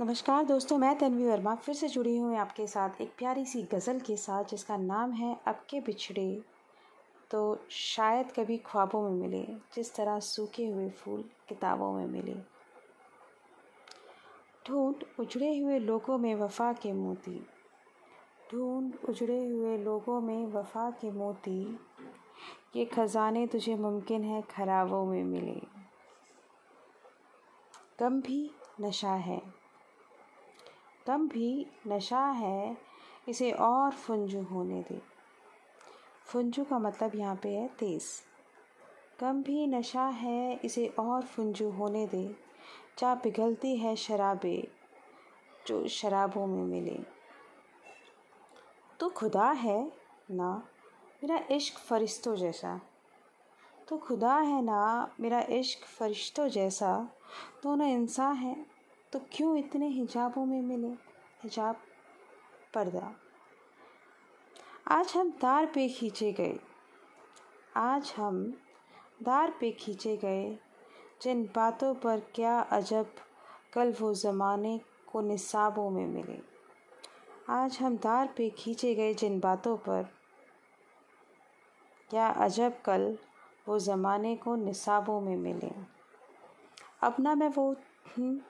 नमस्कार दोस्तों, मैं तन्वी वर्मा फिर से जुड़ी हूँ आपके साथ एक प्यारी सी गज़ल के साथ, जिसका नाम है अब के बिछड़े। तो शायद कभी ख्वाबों में मिले, जिस तरह सूखे हुए फूल किताबों में मिले। ढूंढ उजड़े हुए लोगों में वफा के मोती। ढूंढ उजड़े हुए लोगों में वफा के मोती। ये खजाने तुझे मुमकिन है, खराबों में मिले। कम भी नशा है। कम भी नशा है, इसे और फुंजू होने दे। फुंजू का मतलब यहाँ पे है तेज़। कम भी नशा है, इसे और फुंजू होने दे। जा पिघलती है शराबे, जो शराबों में मिले। तो खुदा है ना, मेरा इश्क फरिश्तों जैसा। तो खुदा है ना, मेरा इश्क फरिश्तों जैसा। दोनों इंसान हैं। तो क्यों इतने हिजाबों में मिले हिजाब पर्दा? आज हम दार पे खींचे गए। आज हम दार पे खींचे गए, जिन बातों पर क्या अजब कल वो ज़माने को निसाबों में मिले। आज हम दार पे खींचे गए जिन बातों पर क्या अजब कल वो ज़माने को निसाबों में मिले। अब ना मैं वो हूँ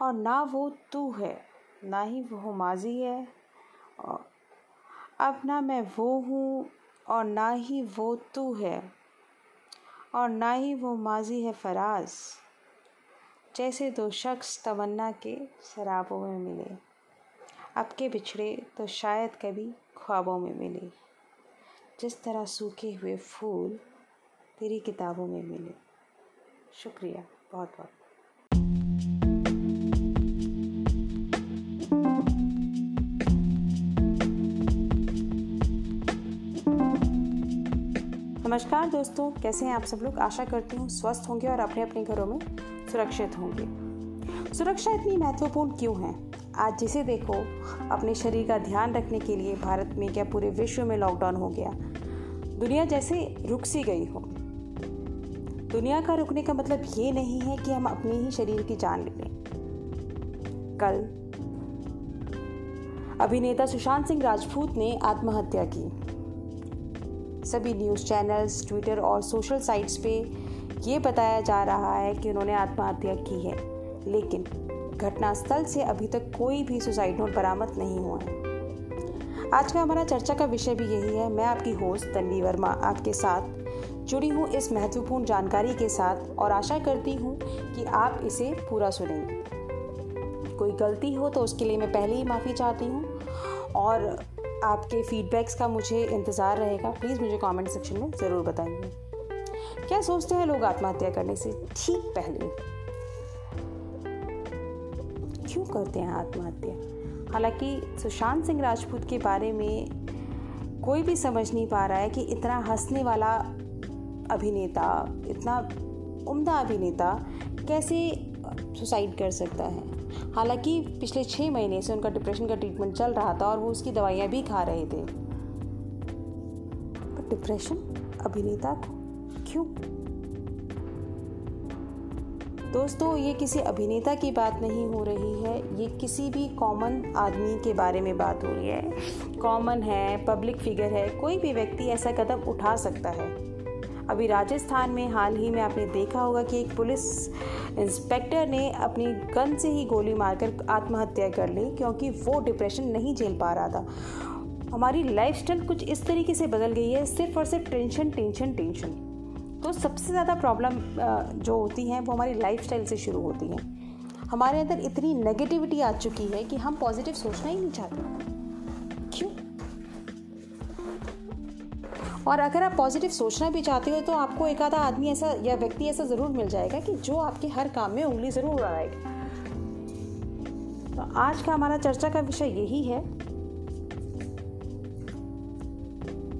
और ना वो तू है, ना ही वो माजी है। और अब ना मैं वो हूँ और ना ही वो तू है, और ना ही वो माजी है फराज, जैसे दो शख्स तमन्ना के शराबों में मिले। अब के बिछड़े तो शायद कभी ख्वाबों में मिले। जिस तरह सूखे हुए फूल तेरी किताबों में मिले। शुक्रिया बहुत बहुत नमस्कार दोस्तों, कैसे हैं आप सब लोग? आशा करती हूँ स्वस्थ होंगे और अपने अपने घरों में सुरक्षित होंगे। सुरक्षा इतनी महत्वपूर्ण क्यों है? आज जिसे देखो, अपने शरीर का ध्यान रखने के लिए भारत में क्या पूरे विश्व में लॉकडाउन हो गया? दुनिया जैसे रुक सी गई हो। दुनिया का रुकने का मतलब ये नहीं है कि हम अपने ही शरीर की जान ले लें। कल, अभिनेता सुशांत सिंह राजपूत ने आत्महत्या की। सभी न्यूज़ चैनल्स, ट्विटर और सोशल साइट्स पे ये बताया जा रहा है कि उन्होंने आत्महत्या की है। लेकिन घटनास्थल से अभी तक कोई भी सुसाइड नोट बरामद नहीं हुआ है। आज का हमारा चर्चा का विषय भी यही है। मैं आपकी होस्ट तन्वी वर्मा आपके साथ जुड़ी हूँ इस महत्वपूर्ण जानकारी के साथ और आशा करती हूँ कि आप इसे पूरा सुनेंगे। कोई गलती हो तो उसके लिए मैं पहले ही माफ़ी चाहती हूँ और आपके फीडबैक्स का मुझे इंतज़ार रहेगा। प्लीज़ मुझे कमेंट सेक्शन में ज़रूर बताइए। क्या सोचते हैं लोग आत्महत्या करने से? ठीक पहले। क्यों करते हैं आत्महत्या? हालाँकि सुशांत सिंह राजपूत के बारे में कोई भी समझ नहीं पा रहा है कि इतना हंसने वाला अभिनेता, इतना उम्दा अभिनेता कैसे सुसाइड कर सकता है। हालाँकि पिछले छः महीने से उनका डिप्रेशन का ट्रीटमेंट चल रहा था और वो उसकी दवाइयाँ भी खा रहे थे। पर डिप्रेशन अभिनेता को क्यों? दोस्तों, ये किसी अभिनेता की बात नहीं हो रही है। ये किसी भी कॉमन आदमी के बारे में बात हो रही है। कॉमन है, पब्लिक फिगर है, कोई भी व्यक्ति ऐसा कदम उठा सकता है। अभी राजस्थान में हाल ही में आपने देखा होगा कि एक पुलिस इंस्पेक्टर ने अपनी गन से ही गोली मारकर आत्महत्या कर ली, क्योंकि वो डिप्रेशन नहीं झेल पा रहा था। हमारी लाइफस्टाइल कुछ इस तरीके से बदल गई है, सिर्फ़ और सिर्फ़ टेंशन टेंशन टेंशन। तो सबसे ज़्यादा प्रॉब्लम जो होती हैं, वो हमारी लाइफस्टाइल से शुरू होती हैं। हमारे अंदर इतनी नेगेटिविटी आ चुकी है कि हम पॉजिटिव सोचना ही नहीं चाहते। और अगर आप पॉजिटिव सोचना भी चाहते हो तो आपको एक आधा आदमी ऐसा या व्यक्ति ऐसा ज़रूर मिल जाएगा कि जो आपके हर काम में उंगली ज़रूर उड़ाएगा। तो आज का हमारा चर्चा का विषय यही है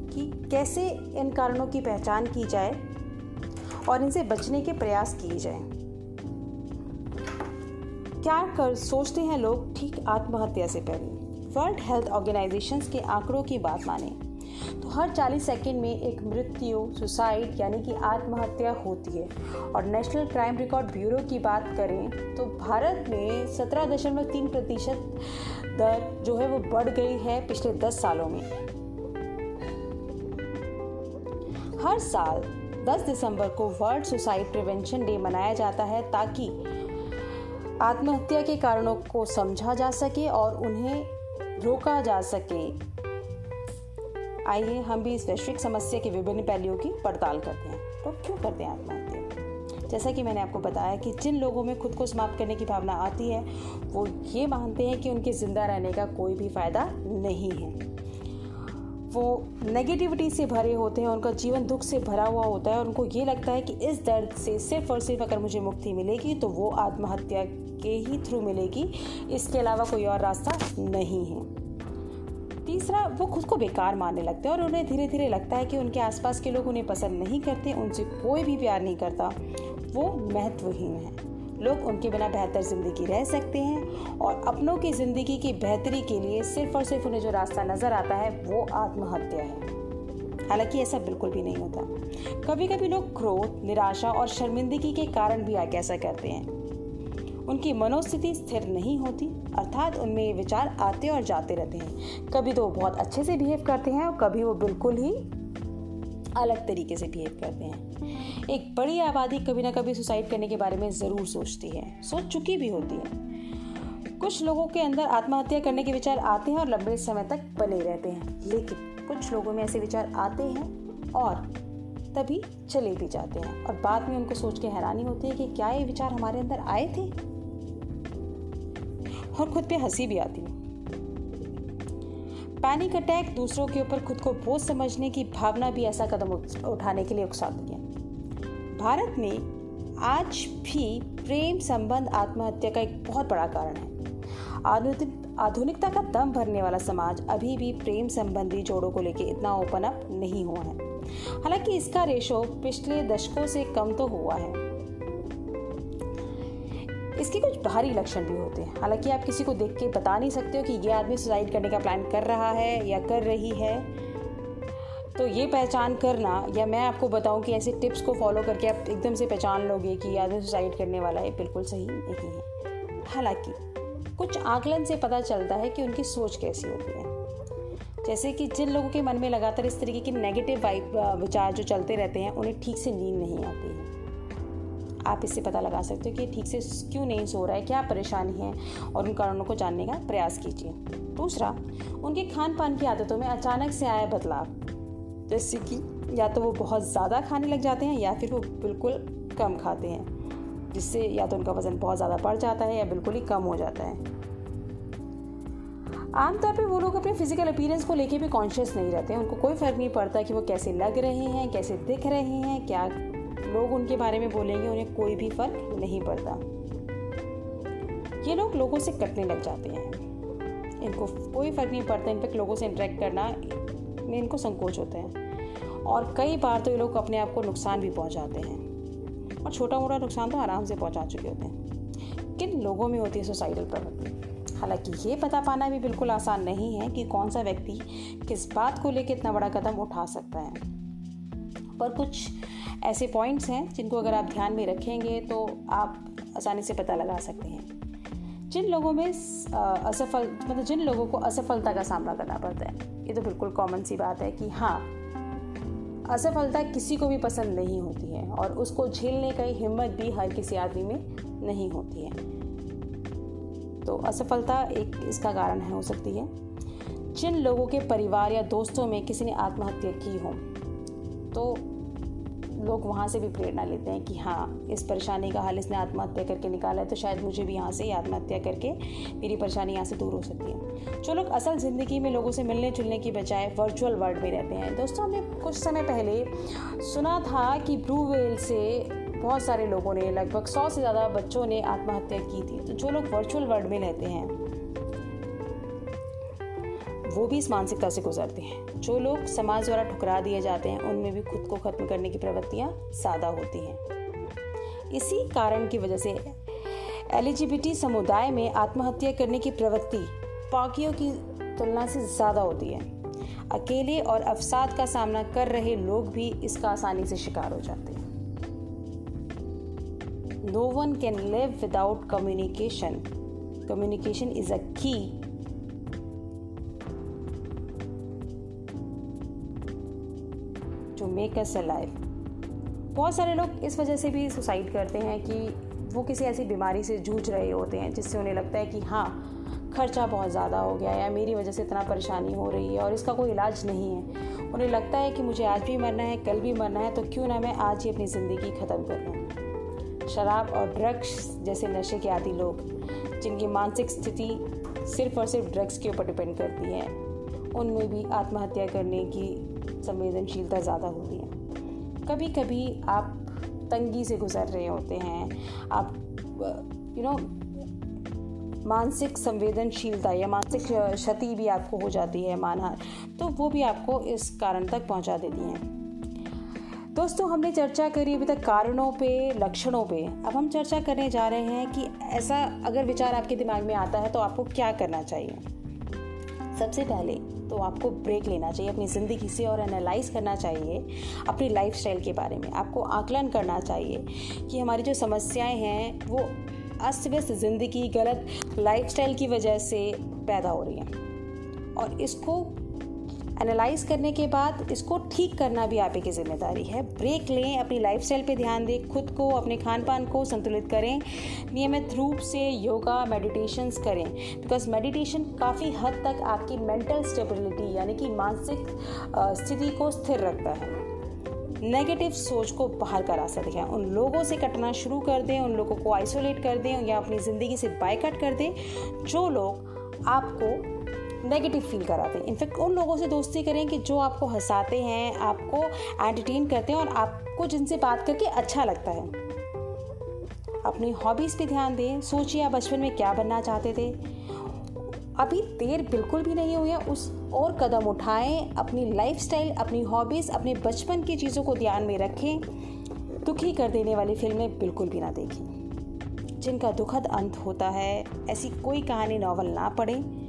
कि कैसे इन कारणों की पहचान की जाए और इनसे बचने के प्रयास किए जाए। क्या कर सोचते हैं लोग ठीक आत्महत्या से पहले? वर्ल्ड हेल्थ ऑर्गेनाइजेशन के आंकड़ों की बात माने। तो हर 40 सेकंड में एक मृत्यु, सुसाइड, यानी कि आत्महत्या होती है। और नेशनल क्राइम रिकॉर्ड ब्यूरो की बात करें तो भारत में सत्रह दशमलव तीन प्रतिशत दर जो है वो बढ़ गई है पिछले दस सालों में। हर साल 10 दिसंबर को वर्ल्ड सुसाइड प्रिवेंशन डे मनाया जाता है ताकि आत्महत्या के कारणों को समझा जा सके और उन्हें रोका जा सके। आइए, हम भी इस वैश्विक समस्या के विभिन्न पहलुओं की पड़ताल करते हैं। तो क्यों करते हैं आत्महत्या जैसा कि मैंने आपको बताया कि जिन लोगों में खुद को समाप्त करने की भावना आती है, वो ये मानते हैं कि उनके ज़िंदा रहने का कोई भी फ़ायदा नहीं है। वो नेगेटिविटी से भरे होते हैं, उनका जीवन दुख से भरा हुआ होता है और उनको ये लगता है कि इस दर्द से, सिर्फ़ और सिर्फ़ अगर मुझे मुक्ति मिलेगी तो वो आत्महत्या के ही थ्रू मिलेगी। इसके अलावा कोई और रास्ता नहीं है। तीसरा, वो खुद को बेकार मानने लगते हैं और उन्हें धीरे धीरे लगता है कि उनके आसपास के लोग उन्हें पसंद नहीं करते, उनसे कोई भी प्यार नहीं करता। वो महत्वहीन है। लोग उनके बिना बेहतर ज़िंदगी रह सकते हैं और अपनों की ज़िंदगी की बेहतरी के लिए सिर्फ़ और सिर्फ़ उन्हें जो रास्ता नज़र आता है, वो आत्महत्या है। हालाँकि ऐसा बिल्कुल भी नहीं होता। कभी कभी लोग क्रोध, निराशा और शर्मिंदगी के कारण भी ऐसा करते हैं। उनकी मनोस्थिति स्थिर नहीं होती, अर्थात उनमें विचार आते और जाते रहते हैं। कभी तो वो बहुत अच्छे से बिहेव करते हैं और कभी वो बिल्कुल ही अलग तरीके से बिहेव करते हैं। एक बड़ी आबादी कभी ना कभी सुसाइड करने के बारे में ज़रूर सोचती है। सोच चुकी भी होती है। कुछ लोगों के अंदर आत्महत्या करने के विचार आते हैं और लंबे समय तक बने रहते हैं। लेकिन कुछ लोगों में ऐसे विचार आते हैं और तभी चले भी जाते हैं। और बाद में उनको सोच के हैरानी होती है कि क्या ये विचार हमारे अंदर आए थे? और खुद पे हँसी भी आती है। पैनिक अटैक दूसरों के ऊपर खुद को बोझ समझने की भावना भी ऐसा कदम उठाने के लिए उकसाती है। भारत में आज भी प्रेम संबंध आत्महत्या का एक बहुत बड़ा कारण है। आधुनिकता का दम भरने वाला समाज अभी भी प्रेम संबंधी जोड़ों को लेकर इतना ओपन अप नहीं हुआ है। हालाँकि इसका रेशो पिछले दशकों से कम तो हुआ है। इसके कुछ बाहरी लक्षण भी होते हैं। हालाँकि आप किसी को देख के बता नहीं सकते हो कि ये आदमी सुसाइड करने का प्लान कर रहा है या कर रही है। तो ये पहचान करना, या मैं आपको बताऊँ कि ऐसे टिप्स को फॉलो करके आप एकदम से पहचान लोगे कि ये आदमी सुसाइड करने वाला है बिल्कुल सही नहीं है। हालाँकि, कुछ आकलन से पता चलता है कि उनकी सोच कैसी होती है। जैसे कि जिन लोगों के मन में लगातार इस तरीके के नेगेटिव वाइब विचार जो चलते रहते हैं, उन्हें ठीक से नींद नहीं आती। आप इससे पता लगा सकते हो कि ठीक से क्यों नहीं सो रहा है, क्या परेशानी है और उन कारणों को जानने का प्रयास कीजिए। दूसरा, उनके खान पान की आदतों में अचानक से आया बदलाव जैसे कि या तो वो बहुत ज़्यादा खाने लग जाते हैं या फिर वो बिल्कुल कम खाते हैं, जिससे या तो उनका वज़न बहुत ज़्यादा बढ़ जाता है या बिल्कुल ही कम हो जाता है। आमतौर पे वो लोग अपने फ़िज़िकल अपीरेंस को लेके भी कॉन्शियस नहीं रहते हैं, उनको कोई फ़र्क नहीं पड़ता कि वो कैसे लग रहे हैं, कैसे दिख रहे हैं, क्या लोग उनके बारे में बोलेंगे, उन्हें कोई भी फ़र्क नहीं पड़ता। ये लोग लोगों से कटने लग जाते हैं। इनको कोई फ़र्क नहीं पड़ता इनफेक्ट लोगों से इंटरेक्ट करना में इनको संकोच होते हैं। और कई बार तो ये लोग अपने आप को नुकसान भी पहुंचाते हैं। और छोटा मोटा नुकसान तो आराम से पहुँचा चुके होते हैं। किन लोगों में होती है सुसाइडल प्रवृत्ति? हालाँकि ये पता पाना भी बिल्कुल आसान नहीं है कि कौन सा व्यक्ति किस बात को लेकर इतना बड़ा कदम उठा सकता है। पर कुछ ऐसे पॉइंट्स हैं जिनको अगर आप ध्यान में रखेंगे तो आप आसानी से पता लगा सकते हैं। जिन लोगों में असफल मतलब जिन लोगों को असफलता का सामना करना पड़ता है, ये तो बिल्कुल कॉमन सी बात है कि हाँ असफलता किसी को भी पसंद नहीं होती है और उसको झेलने का हिम्मत भी हर किसी आदमी में नहीं होती है। तो असफलता एक इसका कारण है, हो सकती है। जिन लोगों के परिवार या दोस्तों में किसी ने आत्महत्या की हो तो लोग वहाँ से भी प्रेरणा लेते हैं कि हाँ इस परेशानी का हल इसने आत्महत्या करके निकाला है तो शायद मुझे भी यहाँ से आत्महत्या करके मेरी परेशानी यहाँ से दूर हो सकती है। जो लोग असल ज़िंदगी में लोगों से मिलने जुलने की बजाय वर्चुअल वर्ल्ड में रहते हैं। दोस्तों, हमने कुछ समय पहले सुना था कि ब्लू वेल से बहुत सारे लोगों ने, लगभग सौ से ज़्यादा बच्चों ने आत्महत्या की थी। तो जो लोग वर्चुअल वर्ल्ड में रहते हैं वो भी इस मानसिकता से गुजरते हैं। जो लोग समाज द्वारा ठुकरा दिए जाते हैं, उनमें भी खुद को खत्म करने की प्रवृत्तियाँ ज़्यादा होती हैं। इसी कारण की वजह से एलिजिबिलिटी समुदाय में आत्महत्या करने की प्रवृत्ति बाकियों की तुलना से ज़्यादा होती है। अकेले और अफसाद का सामना कर रहे लोग भी इसका आसानी से शिकार हो जाते हैं। No one can live without communication communication is a key make us alive बहुत सारे लोग इस वजह से भी सुसाइड करते हैं कि वो किसी ऐसी बीमारी से जूझ रहे होते हैं जिससे उन्हें लगता है कि हाँ खर्चा बहुत ज़्यादा हो गया या मेरी वजह से इतना परेशानी हो रही है और इसका कोई इलाज नहीं है। उन्हें लगता है कि मुझे आज भी मरना है, कल भी मरना है तो क्यों ना मैं आज ही अपनी ज़िंदगी ख़त्म कर लूँ शराब और ड्रग्स जैसे नशे के आदि लोग, जिनकी मानसिक स्थिति सिर्फ़ और सिर्फ़ ड्रग्स के ऊपर डिपेंड करती है, उनमें भी आत्महत्या करने की संवेदनशीलता ज़्यादा होती है। कभी कभी आप तंगी से गुजर रहे होते हैं, आप यू नो मानसिक संवेदनशीलता या मानसिक क्षति भी आपको हो जाती है मानहार तो वो भी आपको इस कारण तक पहुँचा देती हैं। दोस्तों, हमने चर्चा करी अभी तक कारणों पे, लक्षणों पे। अब हम चर्चा करने जा रहे हैं कि ऐसा अगर विचार आपके दिमाग में आता है तो आपको क्या करना चाहिए? सबसे पहले तो आपको ब्रेक लेना चाहिए, अपनी ज़िंदगी से और एनालाइज करना चाहिए, अपनी लाइफ के बारे में। आपको आकलन करना चाहिए कि हमारी जो समस्याएँ हैं, वो अस्त व्यस्त ज़िंदगी, गलत लाइफस्टाइल की वजह से पैदा हो रही हैं। और इसको एनालाइज करने के बाद इसको ठीक करना भी आप ही की ज़िम्मेदारी है। ब्रेक लें, अपनी लाइफस्टाइल पे ध्यान दें, खुद को, अपने खान पान को संतुलित करें। नियमित रूप से योगा मेडिटेशंस करें। बिकॉज़ मेडिटेशन काफ़ी हद तक आपकी मेंटल स्टेबिलिटी यानी कि मानसिक स्थिति को स्थिर रखता है। नेगेटिव सोच को बाहर का रास्ता दिखाएँ। उन लोगों से कटना शुरू कर दें, उन लोगों को आइसोलेट कर दें या अपनी ज़िंदगी से बायकट कर दें। जो लोग आपको नेगेटिव फील कराते हैं। इनफैक्ट उन लोगों से दोस्ती करें कि जो आपको हंसाते हैं, आपको एंटरटेन करते हैं और आपको जिनसे बात करके अच्छा लगता है। अपनी हॉबीज़ पे ध्यान दें। सोचिए आप बचपन में क्या बनना चाहते थे। अभी देर बिल्कुल भी नहीं हुई है। उस और कदम उठाएँ। अपनी लाइफस्टाइल अपनी हॉबीज़ अपने बचपन की चीज़ों को ध्यान में रखें। दुखी कर देने वाली फ़िल्में बिल्कुल भी ना देखें। जिनका दुखद अंत होता है, ऐसी कोई कहानी नावल ना पढ़ें।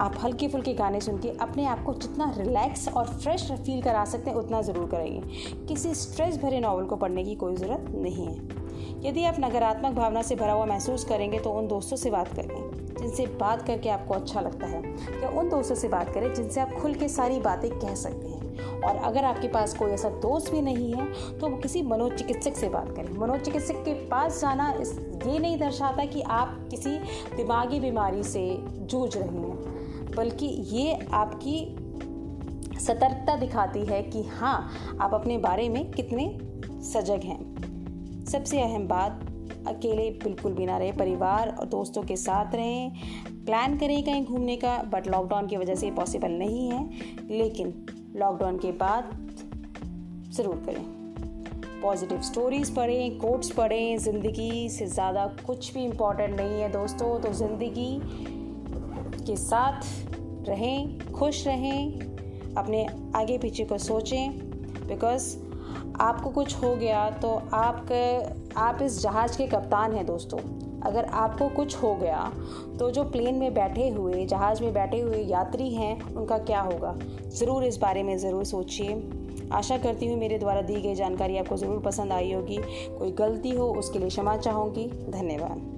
आप हल्के फुल्के गाने सुन के अपने आप को जितना रिलैक्स और फ्रेश फील करा सकते हैं, उतना ज़रूर करेंगे। किसी स्ट्रेस भरे नावल को पढ़ने की कोई ज़रूरत नहीं है। यदि आप नकारात्मक भावना से भरा हुआ महसूस करेंगे तो उन दोस्तों से बात करें, जिनसे बात करके आपको अच्छा लगता है। या उन दोस्तों से बात करें, जिनसे आप खुल के सारी बातें कह सकते हैं। और अगर आपके पास कोई ऐसा दोस्त भी नहीं है तो किसी मनोचिकित्सक से बात करें। मनोचिकित्सक के पास जाना इस, ये नहीं दर्शाता कि आप किसी दिमागी बीमारी से जूझ रहे हैं, बल्कि ये आपकी सतर्कता दिखाती है कि हाँ आप अपने बारे में कितने सजग हैं। सबसे अहम बात, अकेले बिल्कुल भी ना रहे, परिवार और दोस्तों के साथ रहें, प्लान करें कहीं घूमने का, बट लॉकडाउन की वजह से पॉसिबल नहीं है, लेकिन लॉकडाउन के बाद ज़रूर करें। पॉजिटिव स्टोरीज़ पढ़ें कोट्स पढ़ें, ज़िंदगी से ज़्यादा कुछ भी इम्पोर्टेंट नहीं है दोस्तों तो ज़िंदगी के साथ रहें, खुश रहें, अपने आगे पीछे को सोचें बिकॉज़ आपको कुछ हो गया तो आप आप इस जहाज़ के कप्तान हैं दोस्तों। अगर आपको कुछ हो गया तो जो प्लेन में बैठे हुए, जहाज़ में बैठे हुए यात्री हैं, उनका क्या होगा? ज़रूर इस बारे में ज़रूर सोचिए। आशा करती हूँ मेरे द्वारा दी गई जानकारी आपको ज़रूर पसंद आई होगी। कोई गलती हो, उसके लिए क्षमा चाहूँगी। धन्यवाद।